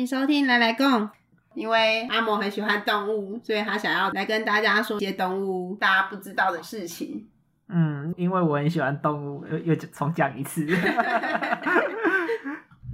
迎收听来来共。因为阿莫很喜欢动物，所以他想要来跟大家说一些动物大家不知道的事情。嗯，因为我很喜欢动物，又又重讲一次。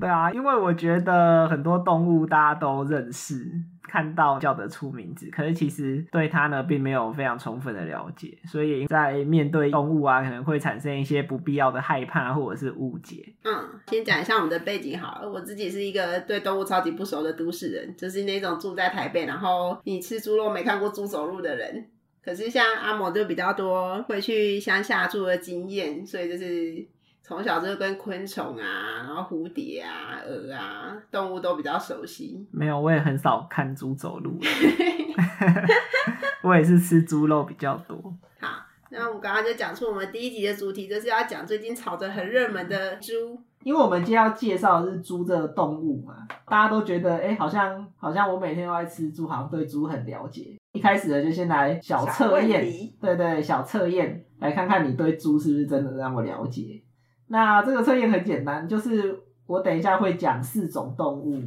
对啊，因为我觉得很多动物大家都认识，看到叫得出名字，可是其实对它呢并没有非常充分的了解，所以在面对动物啊，可能会产生一些不必要的害怕或者是误解。嗯，先讲一下我们的背景好了。我自己是一个对动物超级不熟的都市人，就是那种住在台北，然后你吃猪肉没看过猪走路的人。可是像阿摩就比较多会去乡下住的经验，所以就是。从小就跟昆虫啊，然后蝴蝶啊、蛾啊，动物都比较熟悉。没有，我也很少看猪走路，我也是吃猪肉比较多。好，那我们刚刚就讲出我们第一集的主题，就是要讲最近炒得很热门的猪。因为我们今天要介绍的是猪这个动物嘛，大家都觉得，哎、好像好像我每天都在吃猪，好像对猪很了解。一开始呢，就先来小测问验，题对对，小测验，来看看你对猪是不是真的那么了解。那这个测验很简单，就是我等一下会讲四种动物，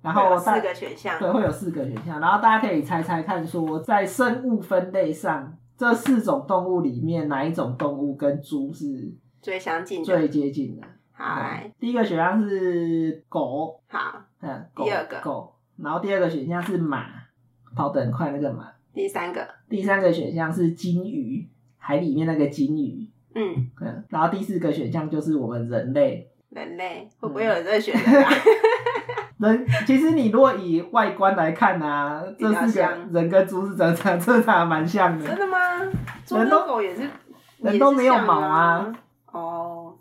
然后有四个选项，对，会有四个选项，然后大家可以猜猜看，说在生物分类上，这四种动物里面哪一种动物跟猪是最相近的。最接近的？好，来，第一个选项是狗，好，嗯，狗第二个狗，然后第二个选项是马，跑得很快那个马，第三个，第三个选项是金鱼，海里面那个金鱼，嗯，嗯，然后第四个选项就是我们人类。人类会不会有人在选人啊？人其实你如果以外观来看啊，这四个像人跟猪是真的真的长得蛮像的。真的吗？猪跟人都狗也是，人都没有毛啊。哦，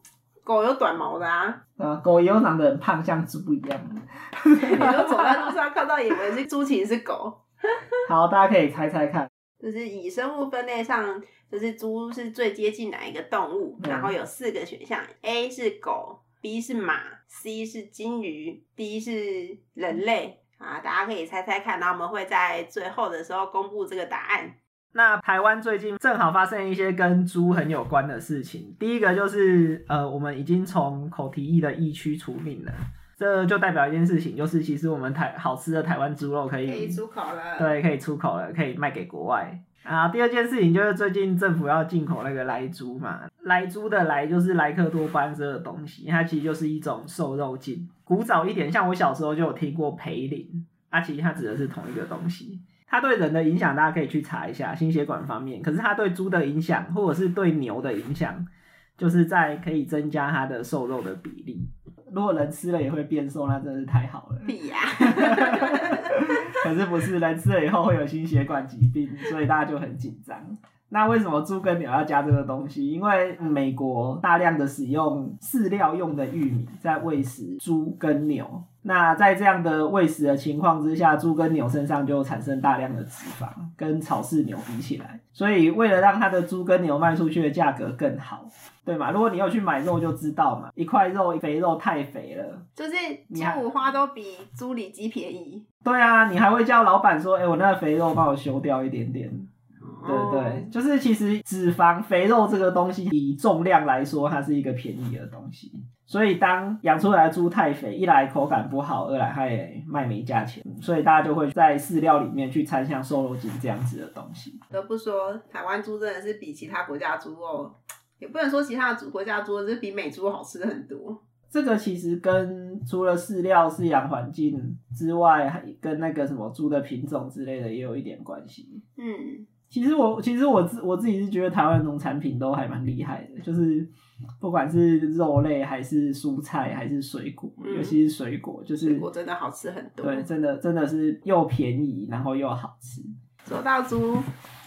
狗有短毛的啊。啊，狗也有长得很胖，像猪一样。你都走在路上看到，以为是猪，其实是狗。好，大家可以猜猜看。就是以生物分类上，就是猪是最接近哪一个动物？嗯然后有四个选项：A 是狗，B 是马，C 是金鱼，D 是人类。啊，大家可以猜猜看，然后我们会在最后的时候公布这个答案。那台湾最近正好发生一些跟猪很有关的事情。第一个就是呃，我们已经从口蹄疫的疫区除名了，这就代表一件事情，就是其实我们台好吃的台湾猪肉可以可以出口了。，对，可以出口了，可以卖给国外。啊，第二件事情就是最近政府要进口那个莱猪嘛，莱猪的莱就是莱克多巴胺这个东西，它其实就是一种瘦肉精。古早一点，像我小时候就有听过培林，啊，其实它指的是同一个东西。它对人的影响，大家可以去查一下心血管方面。可是它对猪的影响，或者是对牛的影响，就是在可以增加它的瘦肉的比例。如果人吃了也会变瘦，那真是太好了。屁呀、可是不是人吃了以后会有心血管疾病，所以大家就很紧张。那为什么猪跟牛要加这个东西？因为美国大量的使用饲料用的玉米在喂食猪跟牛。那在这样的喂食的情况之下，猪跟牛身上就产生大量的脂肪，跟草饲牛比起来，所以为了让它的猪跟牛卖出去的价格更好，对嘛？如果你有去买肉就知道嘛，一块肉肥肉太肥了，就是你还猪五花都比猪里脊便宜。对啊，你还会叫老板说，哎、我那个肥肉帮我修掉一点点。对哦对，就是其实脂肪、肥肉这个东西，以重量来说，它是一个便宜的东西。所以当养出来的猪太肥，一来口感不好，二来它也卖没价钱，所以大家就会在饲料里面去掺像瘦肉精这样子的东西。不得不说，台湾猪真的是比其他国家的猪肉，也不能说其他的猪国家的猪肉，就是比美猪好吃很多。这个其实跟除了饲料、饲养环境之外，还跟那个什么猪的品种之类的也有一点关系。嗯，其实我其实我自我自己是觉得台湾农产品都还蛮厉害的，就是不管是肉类还是蔬菜还是水果，嗯尤其是水果，就是果真的好吃很多。对，真的真的是又便宜，然后又好吃。说到猪，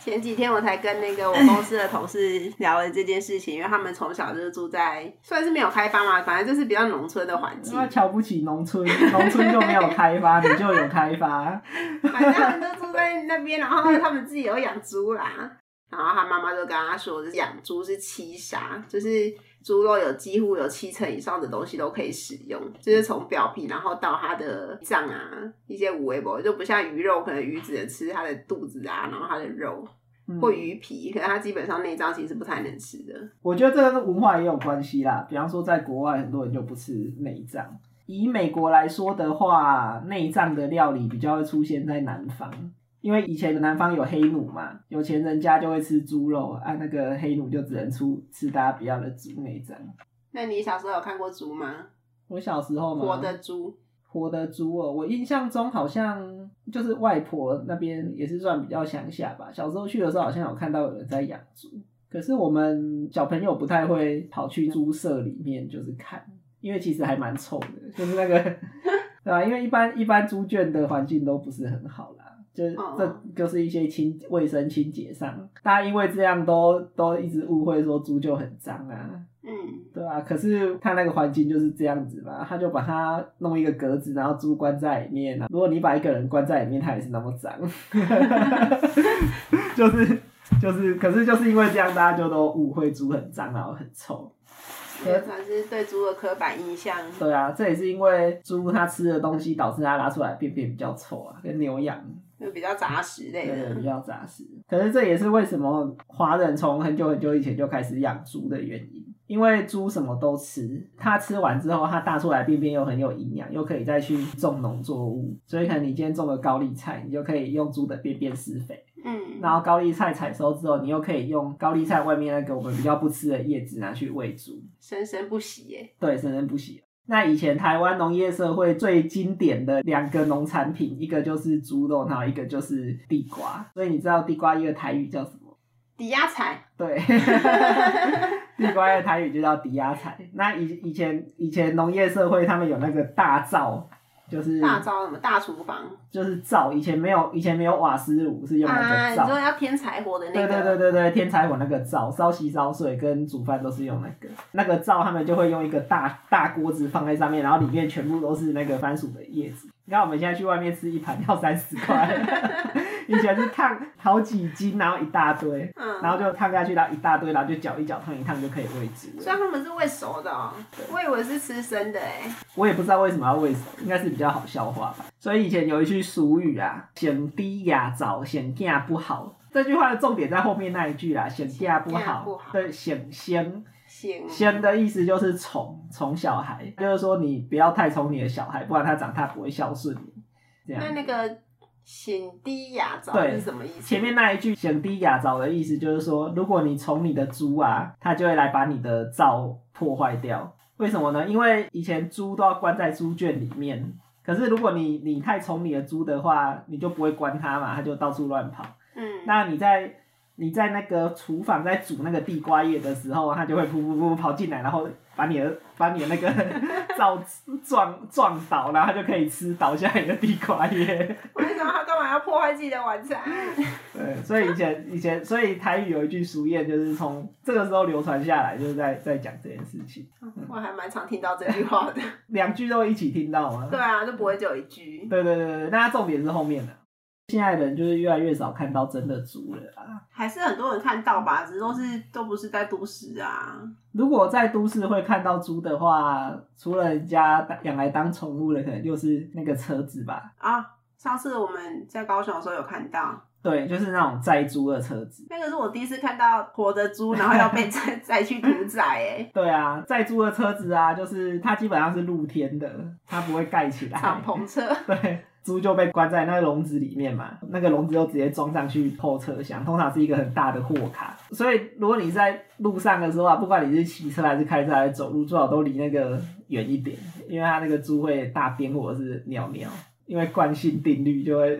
前几天我才跟那个我公司的同事聊了这件事情，因为他们从小就是住在算是没有开发嘛，反正就是比较农村的环境因。为瞧不起农村，农村就没有开发，你就有开发。反正他们都住在那边，然后他们自己有养猪啦。然后他妈妈就跟他说，就是养猪是七杀，就是猪肉有几乎有七成以上的东西都可以使用，就是从表皮，然后到它的脏啊，一些五微博，就不像鱼肉，可能鱼只能吃它的肚子啊，然后它的肉嗯或鱼皮，可是它基本上内脏其实不太能吃的。我觉得这个跟文化也有关系啦。比方说，在国外很多人就不吃内脏，以美国来说的话，内脏的料理比较会出现在南方，因为以前的南方有黑奴嘛，有钱人家就会吃猪肉，啊，那个黑奴就只能出吃大家不要的猪那一张。那你小时候有看过猪吗？我小时候嘛，活的猪，活的猪哦，我印象中好像就是外婆那边也是算比较乡下吧。小时候去的时候，好像有看到有人在养猪，可是我们小朋友不太会跑去猪舍里面就是看，因为其实还蛮臭的，就是那个 对吧？因为一般一般猪圈的环境都不是很好啦。就哦这就是一些清卫生清洁上，大家因为这样都都一直误会说猪就很脏啊，嗯，对啊，可是他那个环境就是这样子嘛，他就把它弄一个格子，然后猪关在里面啊。如果你把一个人关在里面，他也是那么脏，就是就是，可是就是因为这样，大家就都误会猪很脏，然后很臭。可能是对猪的刻板印象。对啊，这也是因为猪它吃的东西导致它拉出来便便比较臭啊，跟牛羊就比较杂食类对对比的，较杂食。可是这也是为什么华人从很久很久以前就开始养猪的原因，因为猪什么都吃，它吃完之后，它大出来便便又很有营养，又可以再去种农作物，所以可能你今天种了高丽菜，你就可以用猪的便便施肥，嗯，然后高丽菜采收之后，你又可以用高丽菜外面那个我们比较不吃的叶子拿去喂猪，生生不息耶。对，生生不息。那以前台湾农业社会最经典的两个农产品，一个就是猪肉，然后一个就是地瓜。所以你知道地瓜叶的台语叫什么？抵押财，对，地瓜叶的台语就叫抵押财。那以以前以前农业社会他们有那个大灶，就是大招什么大厨房就是灶，以前没有以前没有瓦斯炉，是用那啊？个灶。你说要添柴火的那对个？对对对对对，天柴火那个灶，烧洗烧水跟煮饭都是用那个那个灶，他们就会用一个大大锅子放在上面，然后里面全部都是那个番薯的叶子。你看我们现在去外面吃一盘要三十块，以前是烫好几斤，然后一大堆，嗯，然后就烫下去，然后一大堆，然后就搅一搅，烫一烫就可以喂猪了。所以他们是喂熟的哦，我以为是吃生的哎。我也不知道为什么要喂熟，应该是比较好消化吧。所以以前有一句俗语啊，“显低牙早，显价不好”。这句话的重点在后面那一句啦，“显价不好不”。好对，显先行，先的意思就是宠宠小孩，就是说你不要太宠你的小孩，不然他长大不会孝顺你。这样。那那个显低雅早对是什么意思？前面那一句“显低雅早”的意思就是说，如果你宠你的猪啊，它就会来把你的灶破坏掉。为什么呢？因为以前猪都要关在猪圈里面，可是如果你你太宠你的猪的话，你就不会关它嘛，它就到处乱跑。嗯，那你在你在那个厨房在煮那个地瓜叶的时候，它就会噗噗噗跑进来，然后把你的把你的那个 灶撞撞倒，然后它就可以吃倒下来的地瓜叶。为什么他干嘛要破坏自己的晚餐？对，所以以前以前，所以台语有一句俗谚，就是从这个时候流传下来，就是在在讲这件事情。我还蛮常听到这句话的。两句都一起听到吗？对啊，就不会只有一句。对对对对，那它重点是后面的。现在人就是越来越少看到真的猪了啊。还是很多人看到吧，只是都是都不是在都市啊。如果在都市会看到猪的话，除了人家养来当宠物的，可能就是那个车子吧。啊，上次我们在高雄的时候有看到，对，就是那种载猪的车子。那个是我第一次看到活的猪，然后要被 载载去屠宰，哎，对啊，载猪的车子啊，就是它基本上是露天的，它不会盖起来。敞篷车。对，猪就被关在那个笼子里面嘛，那个笼子就直接装上去后车厢，通常是一个很大的货卡。所以如果你在路上的时候啊，不管你是骑车还是开车还是走路，最好都离那个远一点，因为它那个猪会大便或者是尿尿，因为惯性定律就会，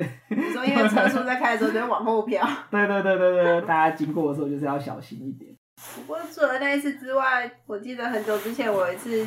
所以因为车速在开的时候就会往后飘。对对对对对，大家经过的时候就是要小心一点。不过除了那一次之外，我记得很久之前我有一次。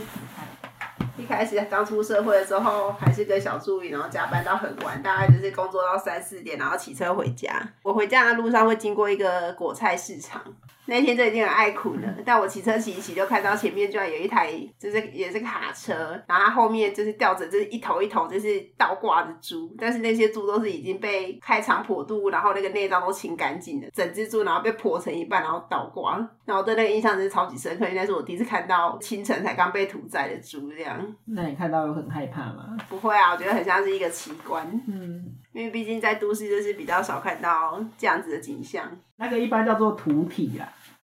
一开始刚出社会的时候，还是个小助理，然后加班到很晚，大概就是工作到三四点，然后骑车回家。我回家的路上会经过一个果菜市场，那天就已经很爱苦了。但我骑车骑一骑，就看到前面居然有一台，就是也是卡车，然后它后面就是吊着，就是一头一头就是倒挂的猪，但是那些猪都是已经被开肠破肚，然后那个内脏都清干净了，整只猪然后被剖成一半，然后倒挂。然后我对那个印象真是超级深刻，应该是我第一次看到清晨才刚被屠宰的猪这样。那你看到有很害怕吗？不会啊，我觉得很像是一个奇观，嗯，因为毕竟在都市就是比较少看到这样子的景象。那个一般叫做土体啦。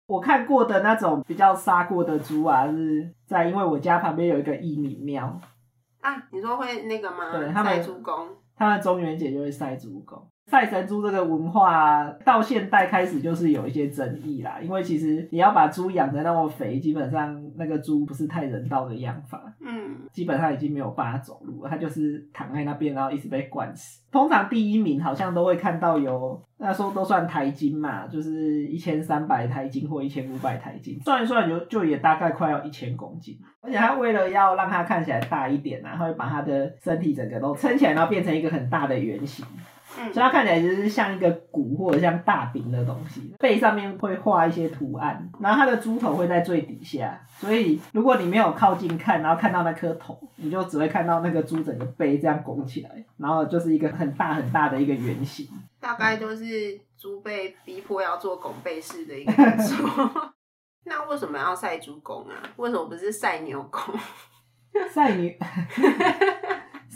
我看过的那种比较杀过的猪啊，是在因为我家旁边有一个义民庙，啊，你说会那个吗？对他们晒猪公，他们中元节就会晒猪公。晒神猪这个文化到现代开始就是有一些争议啦，因为其实你要把猪养的那么肥，基本上那个猪不是太人道的养法，嗯，基本上已经没有办法走路了，它就是躺在那边，然后一直被灌死。通常第一名好像都会看到有那时候都算台斤嘛，就是一千三百台斤或一千五百台斤，算一算就就也大概快要一千公斤。而且它为了要让它看起来大一点啊，它会把它的身体整个都撑起来，然后变成一个很大的圆形。嗯所以它看起来就是像一个鼓或者像大饼的东西，背上面会画一些图案，然后它的猪头会在最底下，所以如果你没有靠近看，然后看到那颗头，你就只会看到那个猪整个背这样拱起来，然后就是一个很大很大的一个圆形。大概就是猪被逼迫要做拱背式的一个感受。那为什么要晒猪拱啊？为什么不是晒牛拱、晒牛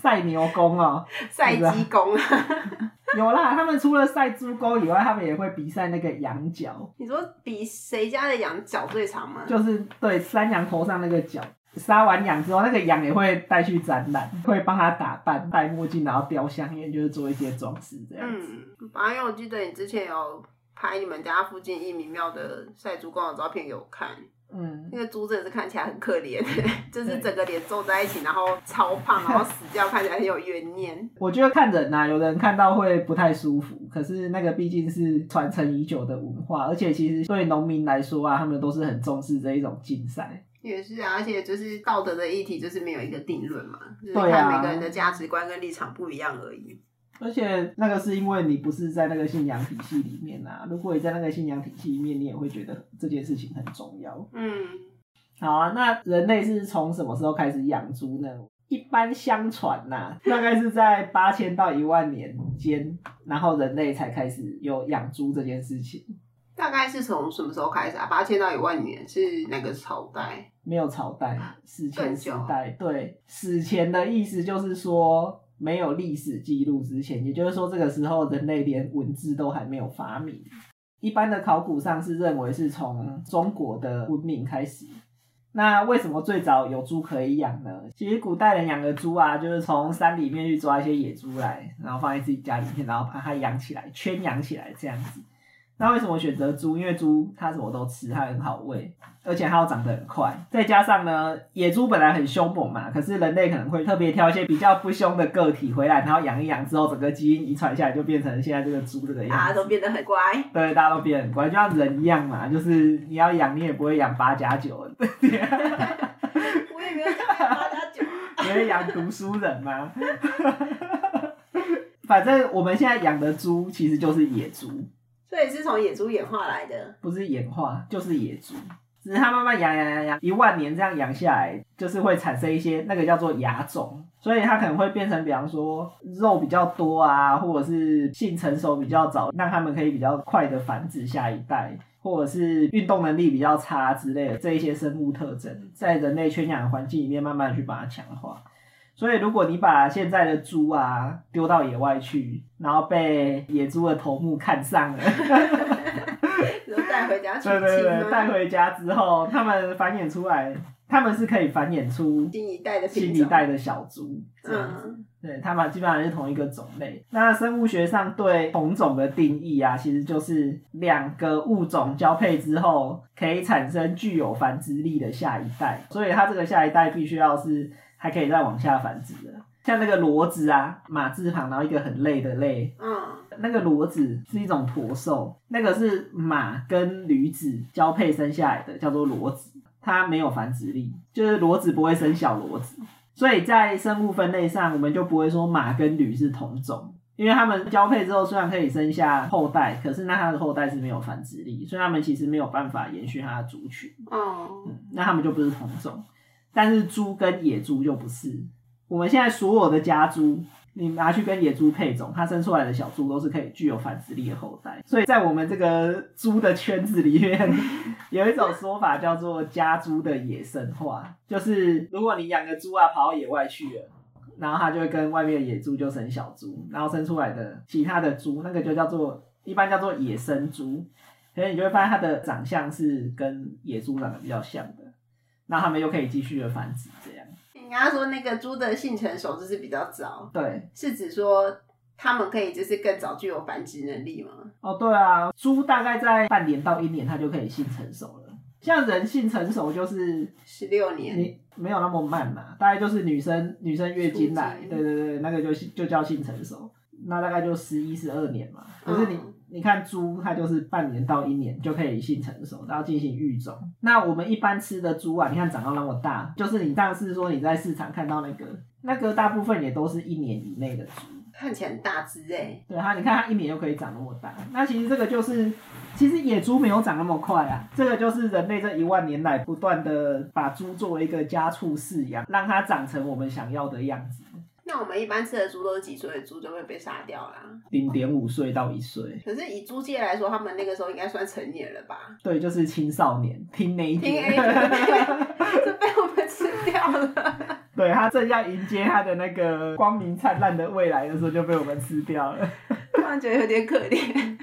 晒牛公哦，晒鸡公啊？有啦，他们除了晒猪公以外，他们也会比赛那个羊角，你说比谁家的羊角最长吗？就是对山羊头上那个角。杀完羊之后，那个羊也会带去展览，会帮他打扮，戴墨镜，然后雕香烟，就是做一些装饰这样子。嗯，反正我记得你之前有拍你们家附近一米庙的晒猪公的照片给我看，嗯，那个猪真的是看起来很可怜，就是整个脸皱在一起，然后超胖，然后死掉，看起来很有怨念。我觉得看人呐、有的人看到会不太舒服，可是那个毕竟是传承已久的文化，而且其实对农民来说啊，他们都是很重视这一种竞赛。也是啊，而且就是道德的议题，就是没有一个定论嘛，就是看每个人的价值观跟立场不一样而已。而且那个是因为你不是在那个信仰体系里面啊，如果你在那个信仰体系里面，你也会觉得这件事情很重要。嗯，好啊，那人类是从什么时候开始养猪呢？一般相传呐、大概是在八千到一万年间，然后人类才开始有养猪这件事情。大概是从什么时候开始啊？八千到一万年是哪个朝代？没有朝代，史前时代。对，史前的意思就是说没有历史记录之前，也就是说这个时候人类连文字都还没有发明。一般的考古上是认为是从中国的文明开始。那为什么最早有猪可以养呢？其实古代人养的猪啊，就是从山里面去抓一些野猪来，然后放在自己家里面，然后把它养起来，圈养起来这样子。那为什么选择猪？因为猪它什么都吃，它很好喂，而且它又长得很快。再加上呢，野猪本来很凶猛嘛，可是人类可能会特别挑一些比较不凶的个体回来，然后养一养之后，整个基因遗传下来，就变成现在这个猪这个大样子。家都变得很乖。对，大家都变得很乖，就像人一样嘛，就是你要养，你也不会养八加九，我也没有养八加九。你会养读书人吗？反正我们现在养的猪其实就是野猪，所以是从野猪演化来的。不是演化，就是野猪。只是它慢慢养养养养，一万年这样养下来，就是会产生一些那个叫做亚种，所以它可能会变成，比方说肉比较多啊，或者是性成熟比较早，让它们可以比较快的繁殖下一代，或者是运动能力比较差之类的这一些生物特征，在人类圈养的环境里面慢慢去把它强化。所以，如果你把现在的猪啊丢到野外去，然后被野猪的头目看上了，带回家娶对对对，带？回家之后，他们繁衍出来，他们是可以繁衍出新一代的新。一代的小猪，这样子。嗯，对，它们基本上是同一个种类。那生物学上对同种的定义啊，其实就是两个物种交配之后，可以产生具有繁殖力的下一代。所以它这个下一代必须要是还可以再往下繁殖的。像那个骡子啊，马字旁，然后一个很累的累，嗯，那个骡子是一种驼兽，那个是马跟驴子交配生下来的，叫做骡子。它没有繁殖力，就是骡子不会生小骡子，所以在生物分类上，我们就不会说马跟驴是同种，因为它们交配之后虽然可以生下后代，可是那它的后代是没有繁殖力，所以它们其实没有办法延续它的族群。哦，嗯，那它们就不是同种。但是猪跟野猪就不是。我们现在所有的家猪，你拿去跟野猪配种，它生出来的小猪都是可以具有繁殖力的后代。所以在我们这个猪的圈子里面，有一种说法叫做家猪的野生化，就是如果你养个猪啊跑到野外去了。然后它就会跟外面的野猪就生小猪，然后生出来的其他的猪，那个就叫做一般叫做野生猪，所以你就会发现它的长相是跟野猪长得比较像的，那他们又可以继续的繁殖，这样。你刚刚说那个猪的性成熟就是比较早，对，是指说他们可以就是更早具有繁殖能力吗？哦，对啊，猪大概在半年到一年，它就可以性成熟了。像人性成熟就是十六年，你没有那么慢嘛，大概就是女生女生月经来对对对，那个就就叫性成熟，那大概就十一十二年嘛。可是你、嗯你看猪，它就是半年到一年就可以性成熟，然后进行育种。那我们一般吃的猪啊，你看长到那么大，就是你上次说你在市场看到那个那个大部分也都是一年以内的猪。看起来很大只哎、对它，你看它一年就可以长那么大。那其实这个就是，其实野猪没有长那么快啊。这个就是人类这一万年来不断的把猪作为一个家畜饲养，让它长成我们想要的样子。那我们一般吃的猪都是几岁的猪就会被杀掉啦。零点五岁到一岁，可是以猪界来说，他们那个时候应该算成年了吧？对，就是青少年，听那一听点 A 就被我们吃掉了。对他正要迎接他的那个光明灿烂的未来的时候，就被我们吃掉了。突然觉得有点可怜。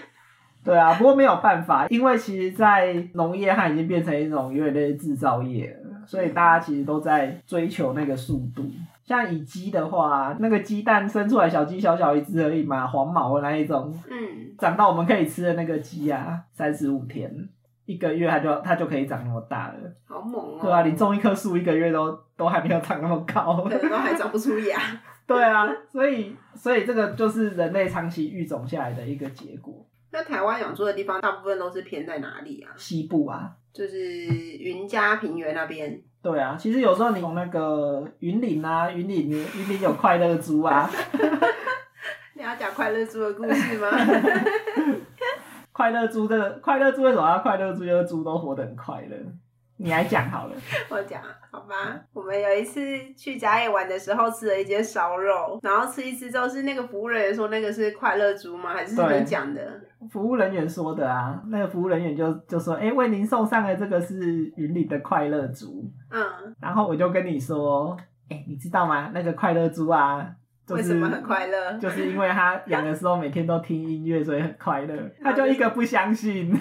对啊，不过没有办法，因为其实，在农业它已经变成一种有点类似制造业了，所以大家其实都在追求那个速度。像以鸡的话，那个鸡蛋生出来小鸡小小一只而已嘛，黄毛的那一种，嗯，长到我们可以吃的那个鸡啊，三十五天，一个月它就它就可以长那么大了。好猛哦、对啊，你种一棵树一个月都都还没有长那么高。可能都还长不出芽。对啊，所以所以这个就是人类长期育种下来的一个结果。那台湾养猪的地方，大部分都是偏在哪里啊？西部啊，就是云嘉平原那边。对啊，其实有时候你从那个云岭啊，云岭云岭有快乐猪啊，你要讲快乐猪的故事吗？快乐猪的快乐猪为什么要快乐猪？就是猪都活得很快乐。你来讲好了，我讲好吧。我们有一次去嘉义玩的时候，吃了一间烧肉，然后吃一吃之后，是那个服务人员说那个是快乐猪吗？还是你讲的？服务人员说的啊，那个服务人员就就说，哎、为您送上的这个是云林的快乐猪，嗯，然后我就跟你说，哎、你知道吗？那个快乐猪啊，就是为什么很快乐？就是因为他养的时候每天都听音乐，所以很快乐。他就一个不相信，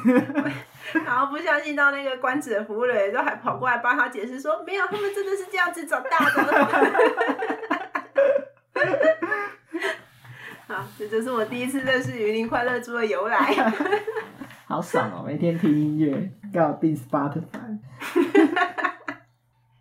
然后不相信到那个官职的服务人员，就还跑过来帮他解释说，没有，他们真的是这样子长大的。好，这就是我第一次认识云林快乐猪的由来。好爽哦！每天听音乐，刚好订 Spotify。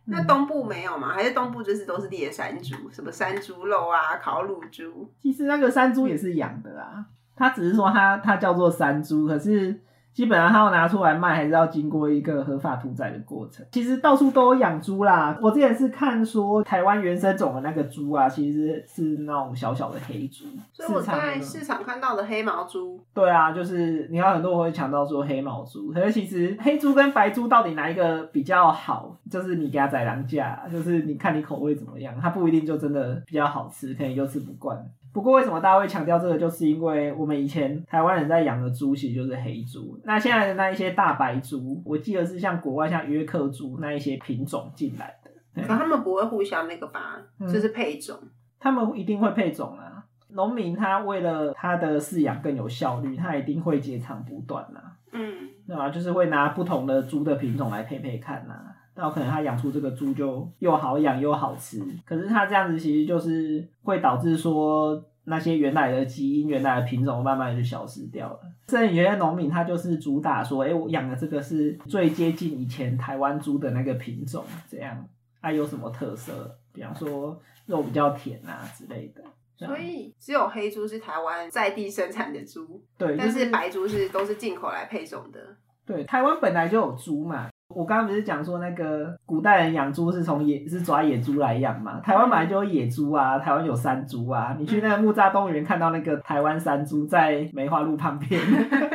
那东部没有吗？还是东部就是都是猎山猪，什么山猪肉啊、烤乳猪？其实那个山猪也是养的啊，它只是说它它叫做山猪，可是基本上它要拿出来卖，还是要经过一个合法屠宰的过程。其实到处都有养猪啦，我之前是看说台湾原生种的那个猪啊，其实是那种小小的黑猪，所以我在市场看到的黑毛猪，对啊，就是你看很多人会强调说黑毛猪，可是其实黑猪跟白猪到底哪一个比较好？就是你给它宰狼价，就是你看你口味怎么样，它不一定就真的比较好吃，可能就吃不惯。不过为什么大家会强调这个，就是因为我们以前台湾人在养的猪其实就是黑猪，那现在的那一些大白猪，我记得是像国外像约克猪那一些品种进来的，可 他们不会互相那个吧？嗯就是配种。他们一定会配种啊。农民他为了他的饲养更有效率，他一定会截长补短啊。嗯，对吧？就是会拿不同的猪的品种来配配看呐、然后可能他养出这个猪就又好养又好吃，可是他这样子其实就是会导致说那些原来的基因、原来的品种慢慢就消失掉了。甚至有些农民他就是主打说，哎、我养的这个是最接近以前台湾猪的那个品种，这样它、有什么特色？比方说肉比较甜啊之类的。所以只有黑猪是台湾在地生产的猪，对，但是白猪是都是进口来配种的。对，台湾本来就有猪嘛。我刚刚不是讲说那个古代人养猪是从野是抓野猪来养嘛？台湾本来就有野猪啊，台湾有山猪啊。你去那个木栅动物园看到那个台湾山猪在梅花鹿旁边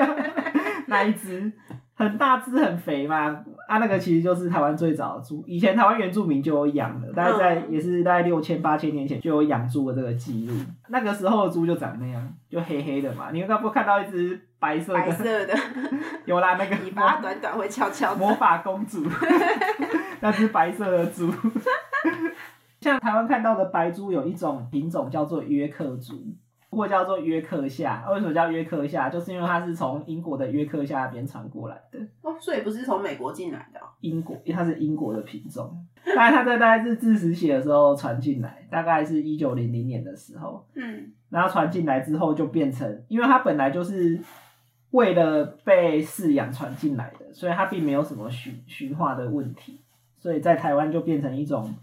那一只，很大只很肥嘛。啊，那个其实就是台湾最早的猪，以前台湾原住民就有养的，大概在、嗯也是大概六千八千年前就有养猪的这个记录。那个时候的猪就长那样，就黑黑的嘛。你刚不看到一只白色的？白色的，有啦，那个尾巴短短会翘翘魔。法公主，那只白色的猪。像台湾看到的白猪有一种品种叫做约克猪，或叫做约克夏。为什么叫约克夏？就是因为它是从英国的约克夏那边传过来的。哦，所以不是从美国进来的哦、英国，它是英国的品种。大概它在大概是自食血的时候传进来，大概是一九零零年的时候，嗯然后传进来之后就变成，因为它本来就是为了被饲养传进来的，所以它并没有什么驯驯化的问题，所以在台湾就变成一种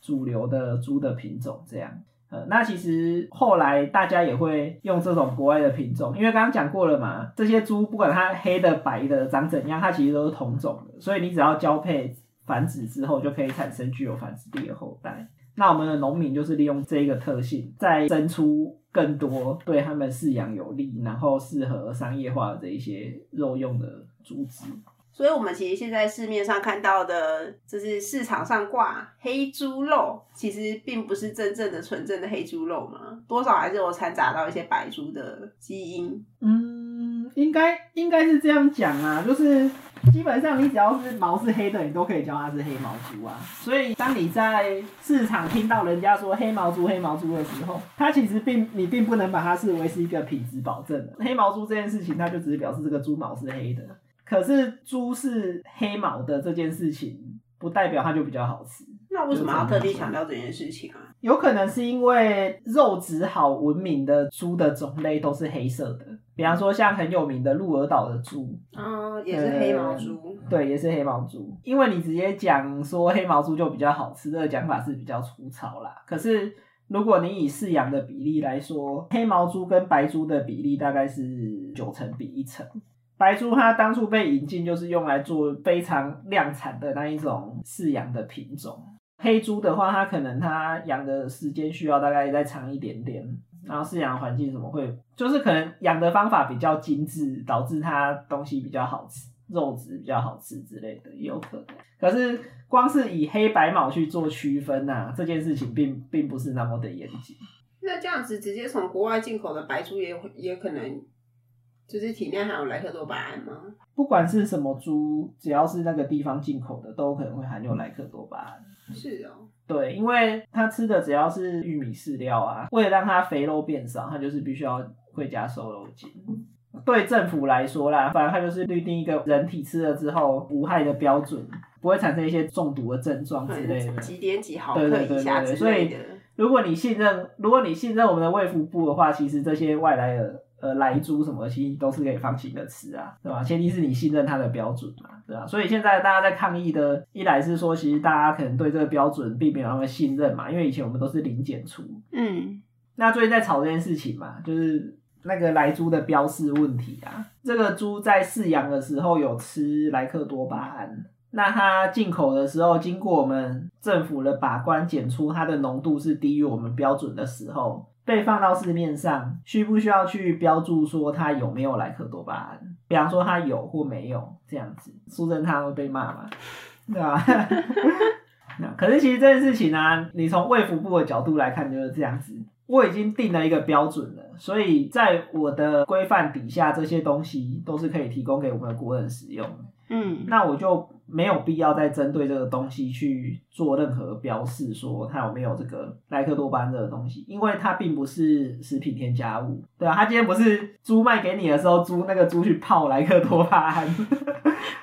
主流的猪的品种这样。呃，那其实后来大家也会用这种国外的品种，因为刚刚讲过了嘛，这些猪不管它黑的、白的、长怎样，它其实都是同种的，所以你只要交配繁殖之后，就可以产生具有繁殖力的后代。那我们的农民就是利用这一个特性，再生出更多对他们饲养有利，然后适合商业化的这一些肉用的猪只。所以，我们其实现在市面上看到的，就是市场上挂黑猪肉，其实并不是真正的纯正的黑猪肉嘛，多少还是有掺杂到一些白猪的基因。嗯，应该应该是这样讲啊，就是基本上你只要是毛是黑的，你都可以叫它是黑毛猪啊。所以当你在市场听到人家说黑毛猪、黑毛猪的时候，它其实并你并不能把它视为是一个品质保证的。黑毛猪这件事情，它就只是表示这个猪毛是黑的。可是猪是黑毛的这件事情，不代表它就比较好吃。那为什么要特地强调这件事情啊？有可能是因为肉质好闻名的猪的种类都是黑色的，比方说像很有名的鹿儿岛的猪，嗯，也是黑毛猪。对，也是黑毛猪。因为你直接讲说黑毛猪就比较好吃，这个讲法是比较粗糙啦。可是如果你以饲养的比例来说，黑毛猪跟白猪的比例大概是九成比一成。白猪它当初被引进就是用来做非常量产的那一种饲养的品种。黑猪的话，它可能它养的时间需要大概再长一点点，然后饲养环境什么会，就是可能养的方法比较精致，导致它东西比较好吃，肉质比较好吃之类的，也有可能。可是光是以黑白毛去做区分呐、这件事情并并不是那么的严谨。那这样子直接从国外进口的白猪也会也可能，就是体内含有莱克多巴胺吗？不管是什么猪，只要是那个地方进口的，都可能会含有莱克多巴胺。是哦，对，因为它吃的只要是玉米饲料啊，为了让它肥肉变少，它就是必须要会加瘦肉精。对政府来说啦，反正它就是预定一个人体吃了之后无害的标准，不会产生一些中毒的症状之类的。几点几毫克对对对以下对对之类的。如果你信任，如果你信任我们的卫福部的话，其实这些外来的呃来猪什么，其实都是可以放心的吃啊，对吧？前提是你信任它的标准嘛，对吧？所以现在大家在抗议的，一来是说，其实大家可能对这个标准并没有那么信任嘛，因为以前我们都是零检出，嗯，那最近在吵这件事情嘛，就是那个来猪的标示问题啊。这个猪在饲养的时候有吃莱克多巴胺，那它进口的时候，经过我们政府的把关检出它的浓度是低于我们标准的时候，被放到市面上，需不需要去标注说它有没有莱克多巴胺？比方说它有或没有这样子，苏贞他会被骂嘛？对吧？那可是其实这件事情呢、你从卫福部的角度来看就是这样子。我已经定了一个标准了，所以在我的规范底下，这些东西都是可以提供给我们的国人使用的。嗯，那我就没有必要再针对这个东西去做任何标示，说它有没有这个莱克多巴胺这个东西，因为它并不是食品添加物，对啊，它今天不是猪卖给你的时候，猪那个猪去泡莱克多巴胺，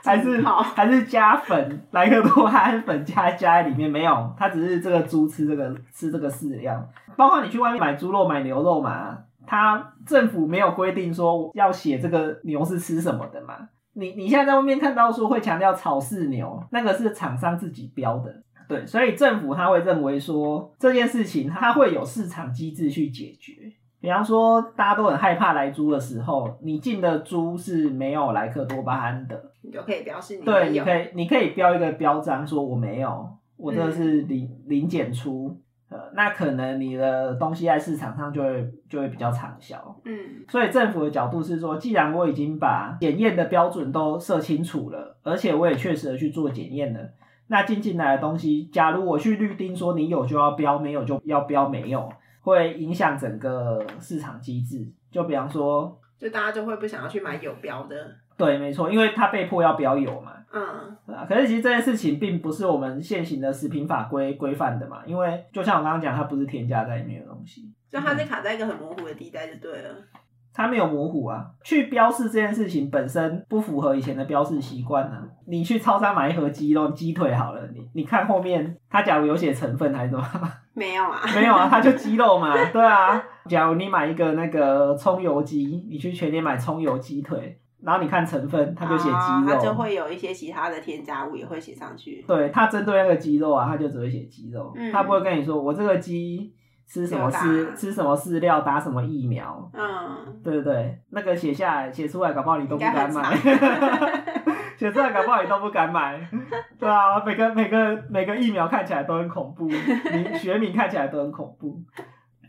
还是泡还是加粉莱克多巴胺粉加加在里面没有，它只是这个猪吃这个吃这个饲料，包括你去外面买猪肉买牛肉嘛，它政府没有规定说要写这个牛是吃什么的嘛。你你现在在外面看到说会强调草饲牛，那个是厂商自己标的，对，所以政府他会认为说这件事情它会有市场机制去解决。比方说，大家都很害怕来猪的时候，你进的猪是没有莱克多巴胺的，你就可以表示你对，你可以你可以标一个标章说我没有，我这是零、零检出，呃，那可能你的东西在市场上就会就会比较畅销。嗯所以政府的角度是说，既然我已经把检验的标准都设清楚了，而且我也确实的去做检验了，那进进来的东西，假如我去律定说你有就要标，没有就要标没有，会影响整个市场机制。就比方说，就大家就会不想要去买有标的。对，没错，因为他被迫要标有嘛，嗯啊，可是其实这件事情并不是我们现行的食品法规规范的嘛，因为就像我刚刚讲，它不是添加在里面的东西，就它是卡在一个很模糊的地带就对了。它没有模糊啊。去标示这件事情本身不符合以前的标示习惯呢。你去超商买一盒鸡肉鸡腿好了，你你看后面，它假如有写成分还是什么？没有啊，没有啊，它就鸡肉嘛。对啊，假如你买一个那个葱油鸡，你去全年买葱油鸡腿。然后你看成分，它就写鸡肉，它就会有一些其他的添加物也会写上去。对，它针对那个鸡肉啊，它就只会写鸡肉，它不会跟你说我这个鸡吃什么饲吃什么饲料，打什么疫苗。嗯，对对对，那个写下来写出来，搞不好你都不敢买。写出来搞不好你都不敢买。对啊，每个每个每个疫苗看起来都很恐怖，名学名看起来都很恐怖。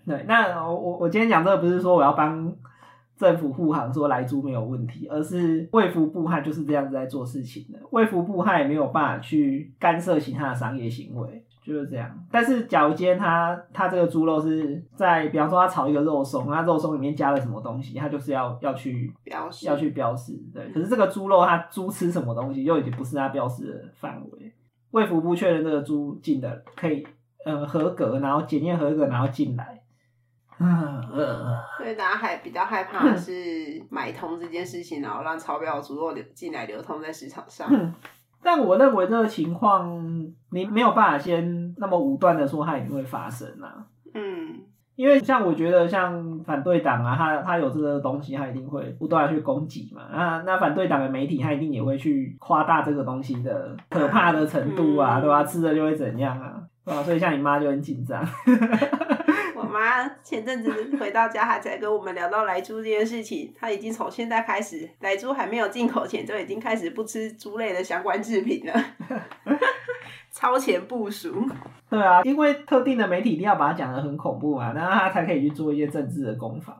对，那我我我今天讲这个不是说我要帮。政府护航说来猪没有问题，而是卫福部它就是这样子在做事情的。卫福部它也没有办法去干涉其他的商业行为，就是这样。但是假如今天他他这个猪肉是在，比方说他炒一个肉松，那肉松里面加了什么东西，他就是要要去标示，要去标示。对，可是这个猪肉它猪吃什么东西，又已经不是它标示的范围。卫福部确认这个猪进的可以，呃，合格，然后检验合格，然后进来。所以大家还比较害怕的是买通这件事情，然后让超标猪肉流进来流通在市场上。但我认为这个情况，你没有办法先那么武断的说它一定会发生啊。嗯，因为像我觉得像反对党啊，他他有这个东西，他一定会不断的去攻击嘛。那那反对党的媒体，他一定也会去夸大这个东西的可怕的程度啊，对吧？吃了就会怎样啊，对吧？所以像你妈就很紧张。妈前阵子回到家，还在跟我们聊到来猪这件事情。他已经从现在开始，来猪还没有进口前，就已经开始不吃猪类的相关制品了，超前部署。对啊，因为特定的媒体一定要把它讲的很恐怖嘛，然后他才可以去做一些政治的攻防。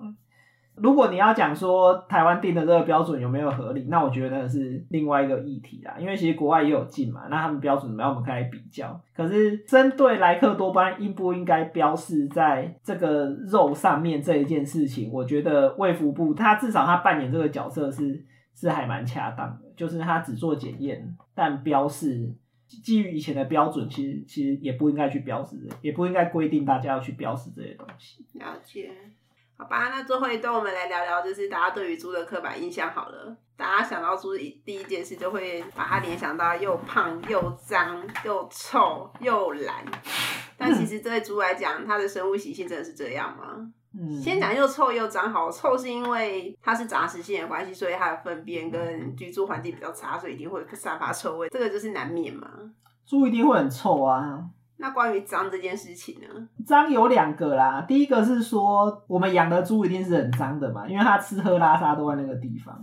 如果你要讲说台湾定的这个标准有没有合理，那我觉得是另外一个议题啦。因为其实国外也有进嘛，那他们标准怎么样，我们可以比较。可是针对莱克多巴应不应该标示在这个肉上面这一件事情，我觉得卫福部他至少他扮演这个角色是是还蛮恰当的，就是他只做检验，但标示基于以前的标准，其实其实也不应该去标示，也不应该规定大家要去标示这些东西。了解。好吧，那最后一段我们来聊聊，就是大家对于猪的刻板印象好了。大家想到猪第一件事，就会把它联想到又胖又脏又臭又懒。但其实对猪来讲，它的生物习性真的是这样吗？嗯，先讲又臭又脏，好臭是因为它是杂食性的关系，所以它的粪便跟居住环境比较差，所以一定会散发臭味，这个就是难免嘛。猪一定会很臭啊。那关于脏这件事情呢？脏有两个啦，第一个是说我们养的猪一定是很脏的嘛，因为它吃喝拉撒都在那个地方。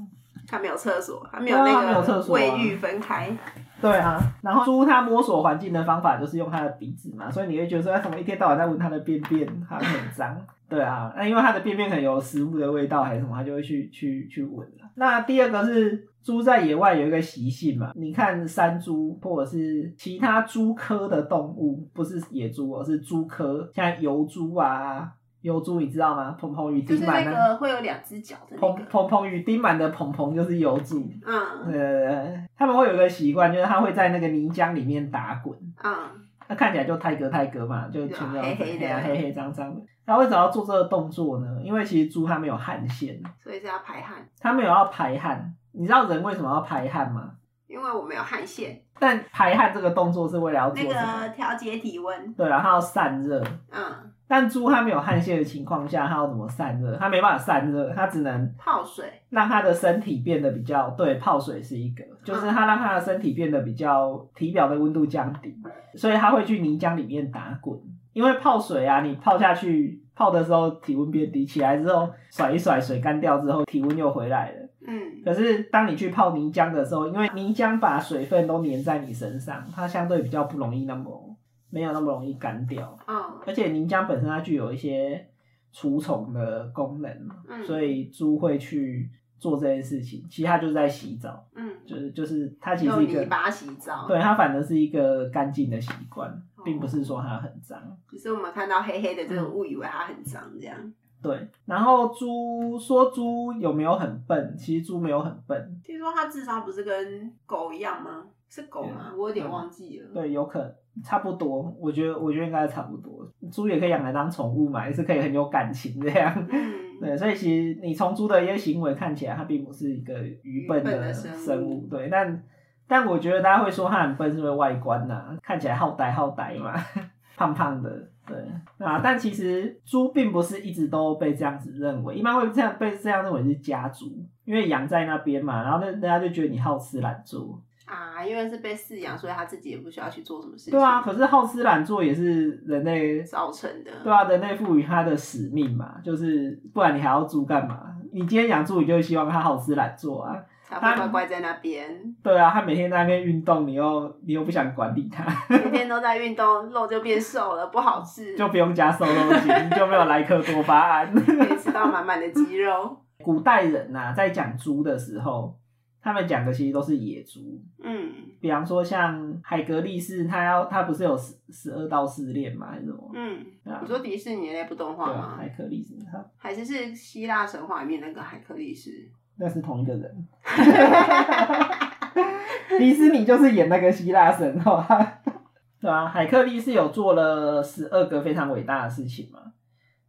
它没有厕所，它没有那个卫浴分开。对啊，然后猪它摸索环境的方法就是用它的鼻子嘛，所以你会觉得说，它怎么一天到晚在闻它的便便，它很脏。对啊，那因为它的便便可能有食物的味道还是什么，它就会去去去闻那第二个是猪在野外有一个习性嘛，你看山猪或者是其他猪科的动物，不是野猪而是猪科，像油猪啊，油猪你知道吗？蓬蓬与丁满的，就是那个会有两只脚的。蓬蓬蓬与丁满的蓬蓬就是油猪。嗯，呃，他们会有一个习惯，就是他会在那个泥浆里面打滚。嗯。那看起来就泰格泰格嘛，就全都黑黑的、黑黑脏脏的。他为什么要做这个动作呢？因为其实猪它没有汗腺，所以是要排汗。它没有要排汗，你知道人为什么要排汗吗？因为我没有汗腺。但排汗这个动作是为了要做那个调节体温。对啊，它要散热。嗯。但猪它没有汗腺的情况下，它要怎么散热？它没办法散热，它只能泡水，让它的身体变得比较对。泡水是一个，就是它让它的身体变得比较体表的温度降低，所以它会去泥浆里面打滚。因为泡水啊，你泡下去泡的时候体温变低，起来之后甩一甩，水干掉之后体温又回来了。嗯。可是当你去泡泥浆的时候，因为泥浆把水分都粘在你身上，它相对比较不容易那么。没有那么容易干掉，嗯，而且凝浆本身它具有一些除虫的功能，嗯，所以猪会去做这件事情。其实它就是在洗澡，嗯，就是就是它其实一个泥巴洗澡，对，它反正是一个干净的习惯，并不是说它很脏。只是我们看到黑黑的这个误以为它很脏这样。对，然后猪说猪有没有很笨？其实猪没有很笨。听说它智商不是跟狗一样吗？是狗吗？我有点忘记了。对，有可能。差不多，我觉得我觉得应该差不多。猪也可以养来当宠物嘛，也是可以很有感情这样。对 对，所以其实你从猪的一些行为看起来，它并不是一个愚笨的的生物。对，但但我觉得大家会说它很笨，是因为外观呐、看起来好呆好呆嘛，胖胖的，对啊，但其实猪并不是一直都被这样子认为，一般会这样被这样认为是家猪，因为养在那边嘛，然后那大家就觉得你好吃懒做，啊，因为是被饲养，所以他自己也不需要去做什么事情。对啊，可是好吃懒做也是人类造成的。对啊，人类赋予它的使命嘛，就是不然你还要猪干嘛？你今天养猪，你就希望它好吃懒做啊。才会乖乖在那边，对啊，它每天在那边运动，你又你又不想管理它，每天都在运动，肉就变瘦了，不好吃，就不用加瘦肉精，就没有莱克多巴胺。可以吃到满满的肌肉。古代人呐、在讲猪的时候，他们讲的其实都是野猪。嗯，比方说像海格力士，他要他不是有十十二道试炼嘛，还是什么？嗯，你说迪士尼的那部动画？海格力士，他还是是希腊神话里面那个海格力士？那是同一个人。迪士尼就是演那个希腊神话，对啊，海克力士有做了十二个非常伟大的事情嘛，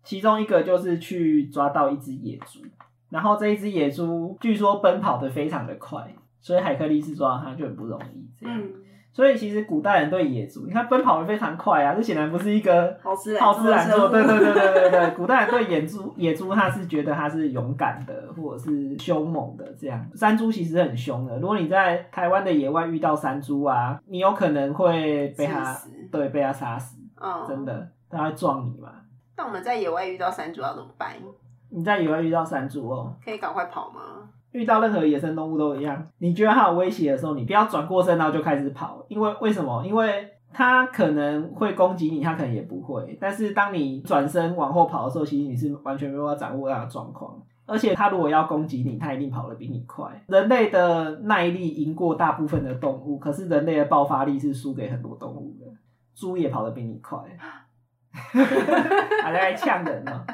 其中一个就是去抓到一只野猪，然后这一只野猪据说奔跑的非常的快，所以海克力士抓它就很不容易这样。嗯，所以其实古代人对野猪，你看奔跑的非常快啊，这显然不是一个好吃好吃懒做。对对对。对对对对，古代人对野猪野猪他是觉得它是勇敢的，或者是凶猛的这样。山猪其实很凶的，如果你在台湾的野外遇到山猪啊，你有可能会被它对被它杀死，嗯，真。的，它会撞你嘛。那我们在野外遇到山猪要怎么办？你在野外遇到山猪哦，可以赶快跑吗？遇到任何野生动物都一样，你觉得它有威胁的时候，你不要转过身然后就开始跑，因为为什么？因为它可能会攻击你，它可能也不会。但是当你转身往后跑的时候，其实你是完全没有办法掌握那个状况。而且它如果要攻击你，它一定跑得比你快。人类的耐力赢过大部分的动物，可是人类的爆发力是输给很多动物的。猪也跑得比你快，还在呛人呢。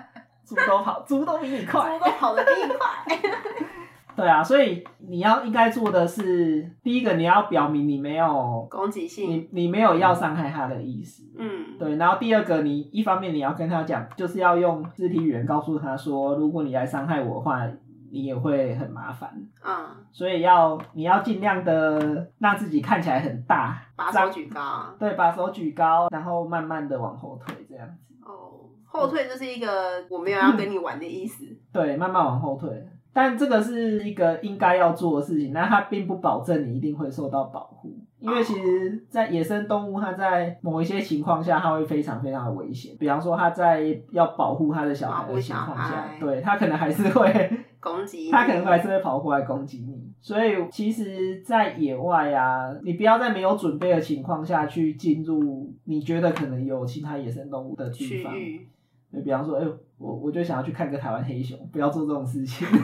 猪都跑，猪都比你快。猪都跑得比你快。对啊，所以你要应该做的是，第一个你要表明你没有攻击性。你你没有要伤害他的意思，嗯，对。然后第二个，你一方面你要跟他讲，就是要用肢体语言告诉他说，如果你来伤害我的话，你也会很麻烦。嗯，所以要你要尽量的让自己看起来很大，把手举高。对，把手举高，然后慢慢的往后退，这样子。哦，后退就是一个我没有要跟你玩的意思。对，慢慢往后退。但这个是一个应该要做的事情，那它并不保证你一定会受到保护，因为其实，在野生动物，它在某一些情况下，它会非常非常的危险。比方说，它在要保护它的小孩的情况下对它可能还是会，攻击。它可能还是会跑过来攻击你。所以，其实，在野外啊，你不要在没有准备的情况下去进入你觉得可能有其他野生动物的地方。区域。对，比方说，哎、我我就想要去看个台湾黑熊，不要做这种事情。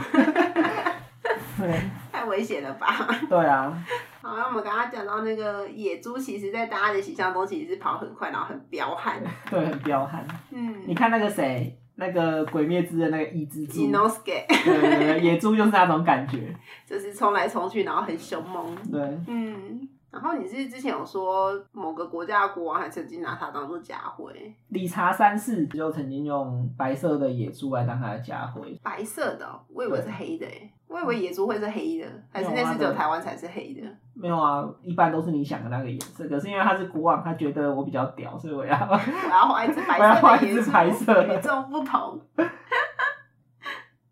对 太危险了吧？对啊，好，那我们刚刚讲到那个野猪，其实在大家的形象中其实是跑很快，然后很彪悍。对，很彪悍。嗯你嗯看那个谁，那个《鬼灭之刃》那个伊之助，，Inosuke 对对对，野猪就是那种感觉。就是冲来冲去，然后很凶猛。对，嗯，然后你是之前有说某个国家的国王还曾经拿它当做家徽，理查三世就曾经用白色的野猪来当他的家徽。白色的哦、我以为是黑的诶，我以为野猪会是黑的，还是那是只有台湾才是黑的？没有啊，一般都是你想的那个颜色。可是因为他是国王，他觉得我比较屌，所以我要我要画一只白 我要画一只白色的与众不同。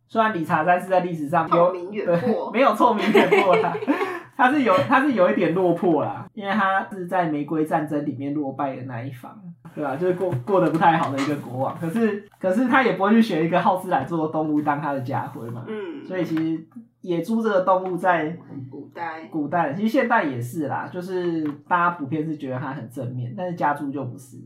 虽然理查三世在历史上有臭名远对播没有臭名远播啦，他是有他是有一点落魄啦，因为他是在玫瑰战争里面落败的那一方，对吧、就是过过得不太好的一个国王。可是可是他也不会去选一个好吃懒做的动物当他的家徽嘛，嗯，所以其实野猪这个动物在古代古代，其实现代也是啦，就是大家普遍是觉得它很正面，但是家猪就不是。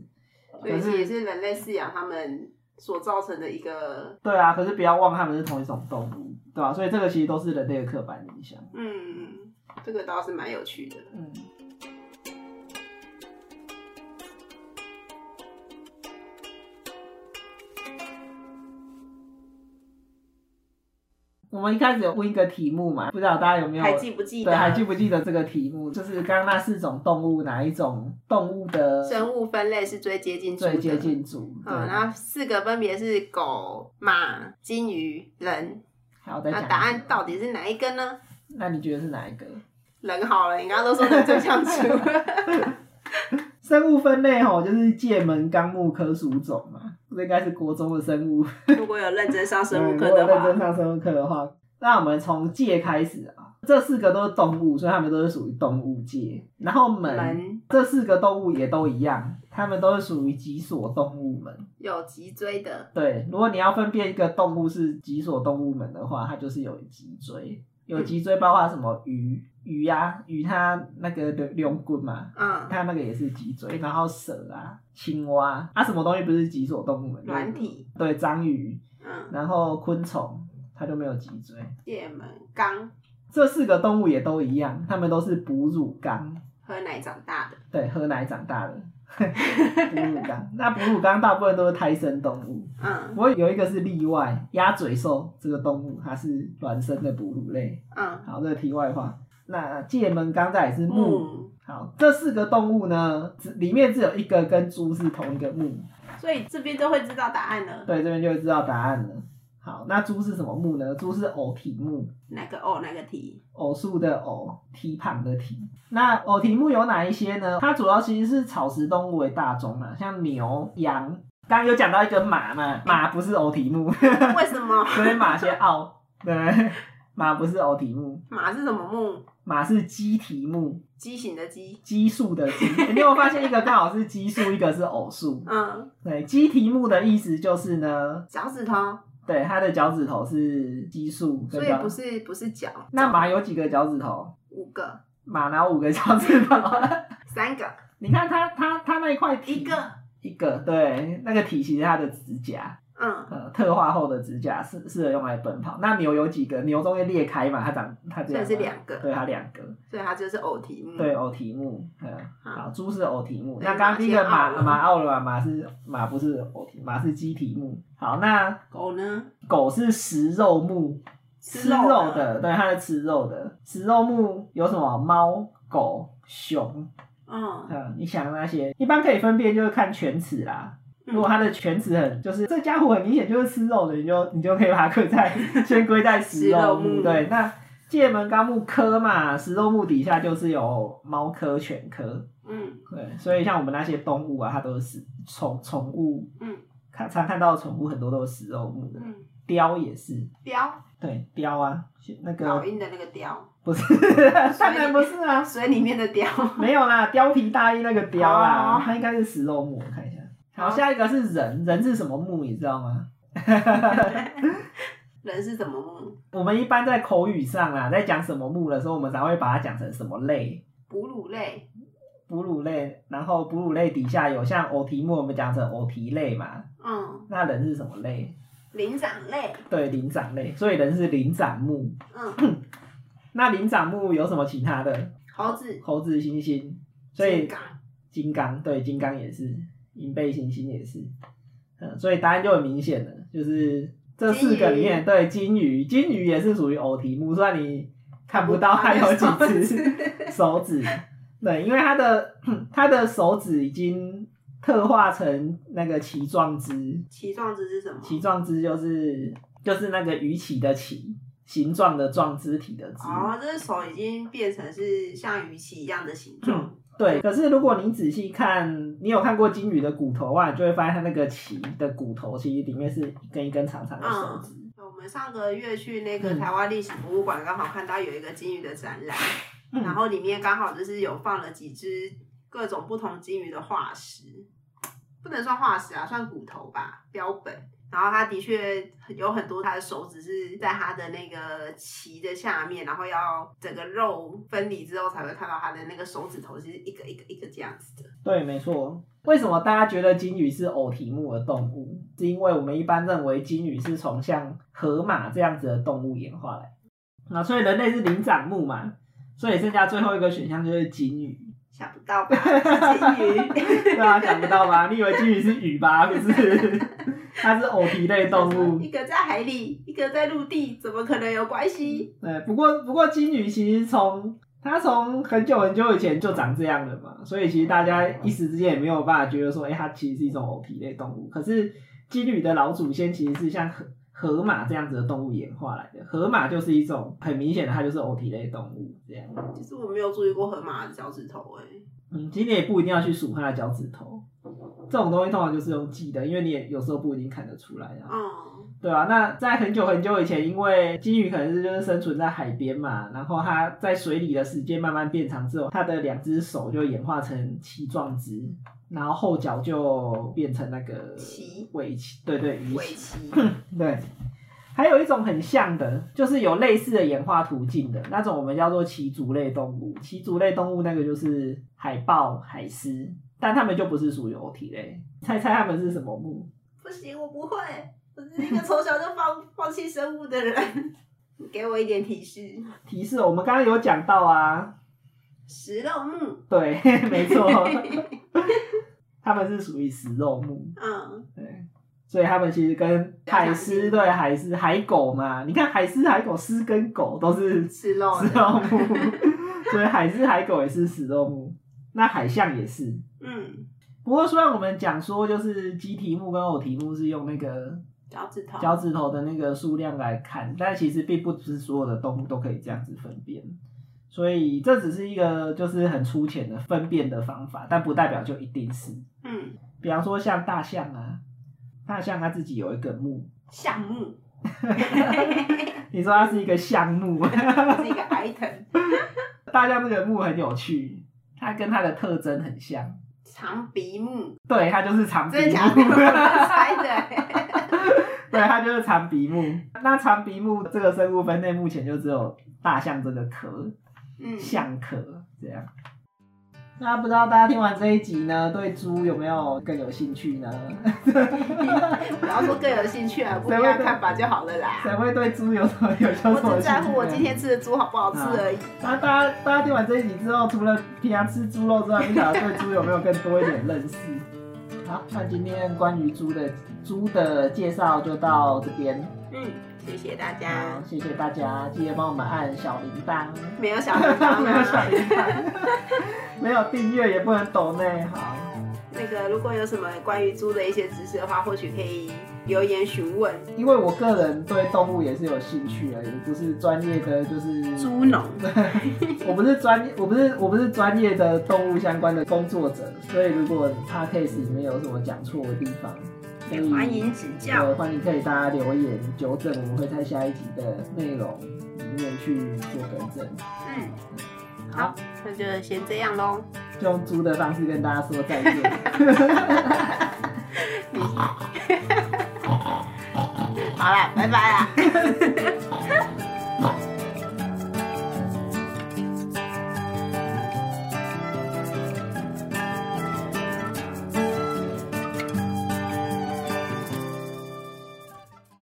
所以是也是人类饲养他们所造成的一个，对啊，可是不要忘他们是同一种动物，对吧、所以这个其实都是人类的刻板印象。嗯，这个倒是蛮有趣的。嗯。我们一开始有问一个题目嘛，不知道大家有没有还记不记得？对，还记不记得这个题目？就是刚刚那四种动物，哪一种动物的生物分类是最接近？最接近猪。对，嗯，然后四个分别是狗、马、金鱼、人。好，再讲。那答案到底是哪一个呢？那你觉得是哪一个？人好了，你刚刚都说人最像猪。生物分类吼，就是界门纲目科属种嘛，这应该是国中的生物。如果有认真上生物课的话，认真上生物课的话，那我们从界开始啊。这四个都是动物，所以它们都是属于动物界。然后门，这四个动物也都一样，它们都是属于脊索动物门。有脊椎的。对，如果你要分辨一个动物是脊索动物门的话，它就是有脊椎。有脊椎包括什么鱼？鱼呀，鱼它那个的龙骨嘛，嗯，它那个也是脊椎。然后蛇啊，青蛙啊，什么东西不是脊索动物门？软体。对，章鱼。嗯。然后昆虫，它就没有脊椎。界门纲。这四个动物也都一样，它们都是哺乳纲。喝奶长大的。对，喝奶长大的。哺乳纲，那哺乳纲大部分都是胎生动物。嗯。不过有一个是例外，鸭嘴兽这个动物它是卵生的哺乳类。嗯。好，这个题外话。那界门纲在也是木。好，这四个动物呢，只里面只有一个跟猪是同一个木。所以这边就会知道答案了。对，这边就会知道答案了。好，那猪是什么木呢？猪是偶蹄木。哪个偶？哪个蹄？偶数的偶，蹄旁的蹄。那偶蹄木有哪一些呢？它主要其实是草食动物为大宗嘛，像牛、羊。刚刚有讲到一个马嘛，马不是偶蹄木。为什么？所以马先傲。对，马不是偶蹄目。马是什么目？马是基蹄目。畸形的畸。奇数的奇。你有发现一个刚好是奇数，一个是偶数。嗯。对，基蹄目的意思就是呢，脚趾头。对，它的脚趾头是奇数，所以不是不是脚。那马有几个脚趾头？五个。马哪五个脚趾头？三个。你看它它它那一块一个一个，对，那个体型是它的指甲。嗯，呃，特化后的指甲适适合用来奔跑。那牛有几个？牛中间裂开嘛，它长它这样。是两个。对，它两个。所以它就是偶蹄目。对，偶蹄目。嗯，好，猪是偶蹄目。那刚刚第一个马马奥了嘛？马是马不是偶蹄，马是鸡蹄目。好，那狗呢？狗是食肉目，吃肉的。对，它是吃肉的。食肉目有什么？猫、狗、熊。嗯。嗯，你想那些一般可以分辨，就是看犬齿啦。如果它的犬齿很，就是这家伙很明显就是吃肉的，你就你就可以把它归在先归在食肉目。对，那界门纲目科嘛，食肉目底下就是有猫科、犬科。嗯，对，所以像我们那些动物啊，它都是宠宠物。嗯，看常看到的宠物很多都是食肉目的。嗯，雕也是。雕。对，雕啊，那个。老鹰的那个雕。不是，当然不是啊，水里面的雕。没有啦，貂皮大衣那个雕啊，它应该是食肉目，我看一下。好，下一个是人，人是什么木？你知道吗？人是什么木？我们一般在口语上啊，在讲什么木的时候，我们才会把它讲成什么类？哺乳类。哺乳类，然后哺乳类底下有像偶蹄目，我们讲成偶蹄类嘛。嗯。那人是什么类？灵长类。对，灵长类，所以人是灵长目。嗯。那灵长目有什么其他的？猴子。猴子、猩猩。所以。金刚。金刚，对，金刚也是。银背行星也是，嗯，所以答案就很明显了，就是这四个里面，对，金鱼，金鱼也是属于偶蹄目，虽然你看不到它有几只手指，对，因为它的它的手指已经特化成那个鳍状肢。鳍状肢是什么？鳍状肢就是就是那个鱼鳍的鳍形状的状肢体的肢。哦，这手已经变成是像鱼鳍一样的形状。对，可是如果你仔细看，你有看过金鱼的骨头啊，你就会发现它那个鳍的骨头其实里面是一根一根长长的手指。我们上个月去那个台湾历史博物馆，刚好看到有一个金鱼的展览，然后里面刚好就是有放了几只各种不同金鱼的化石，不能算化石啊，算骨头吧，标本。然后它的确有很多，它的手指是在它的那个鳍的下面，然后要整个肉分离之后才会看到它的那个手指头，是一个一个一个这样子的。对，没错。为什么大家觉得金鱼是偶蹄目的动物？是因为我们一般认为金鱼是从像河马这样子的动物演化来。那所以人类是灵长目嘛，所以剩下最后一个选项就是金鱼。想不到吧？金鱼。对啊，想不到吧？你以为金鱼是鱼吧？不是。它是偶蹄类动物。一个在海里，一个在陆地，怎么可能有关系？对，不过不过金鱼其实从它从很久很久以前就长这样了嘛，所以其实大家一时之间也没有办法觉得说，哎、它其实是一种偶蹄类动物。可是金鱼的老祖先其实是像河河马这样子的动物演化来的，河马就是一种很明显的，它就是偶蹄类动物这样。其实我没有注意过河马的脚趾头、哎，嗯，其实你也不一定要去数它的脚趾头，这种东西通常就是用记的，因为你也有时候不一定看得出来啊。嗯，对啊，那在很久很久以前，因为金鱼可能是就是生存在海边嘛，然后它在水里的时间慢慢变长之后，它的两只手就演化成鳍状肢，然后后脚就变成那个鳍尾鳍，对对，鱼尾鳍，鳍，对。还有一种很像的，就是有类似的演化途径的那种，我们叫做鳍足类动物。鳍足类动物那个就是海豹、海狮，但它们就不是属于偶蹄类。猜猜它们是什么目？不行，我不会，我是一个从小就放放弃生物的人。你 给我一点提示，提示我们刚刚有讲到啊，食肉目，对，没错，他们是属于食肉目，嗯，对，所以他们其实跟海狮对海狮、海狗嘛，你看海狮、海狗、狮跟狗都是食肉食，肉目，所以海狮、海狗也是食肉目，那海象也是。嗯，不过虽然我们讲说就是鸡蹄目跟偶蹄目是用那个脚趾头，脚趾头的那个数量来看，但其实并不是所有的动物都可以这样子分辨，所以这只是一个就是很粗浅的分辨的方法，但不代表就一定是。嗯，比方说像大象啊，大象它自己有一个目，项目。你说它是一个项目，是一个 item，大象这个目很有趣，它跟它的特征很像，长鼻目，对，它就是长鼻真的假的？我猜的，对，它就是长鼻目。那长鼻目这个生物分类目前就只有大象这个壳，嗯，象壳这样。那不知道大家听完这一集呢，对猪有没有更有兴趣呢？不要说更有兴趣啊，不一样看法就好了啦。谁会对猪有什么有什么我兴趣呢？只在乎我今天吃的猪好不好吃而已。那大家大家听完这一集之后，除了平常吃猪肉之外，不晓得对猪有没有更多一点认识？好，那今天关于猪的猪的介绍就到这边。嗯，谢谢大好家。，谢谢大家，记得帮我们按小铃铛。没有小铃铛 没有小吗？铃铛，没有订阅也不能抖内。好，那个，如果有什么关于猪的一些知识的话，或许可以留言询问。因为我个人对动物也是有兴趣而已，不是专业的，就是猪农，我不是专业，我不是我不是专业的动物相关的工作者，所以如果 podcast 里面有什么讲错的地方，欢迎指教。对，欢迎可以大家留言纠正，我们会在下一集的内容里面去做更正。嗯，好，那就先这样喽。就用猪的方式跟大家说再见。好啦，拜拜啦。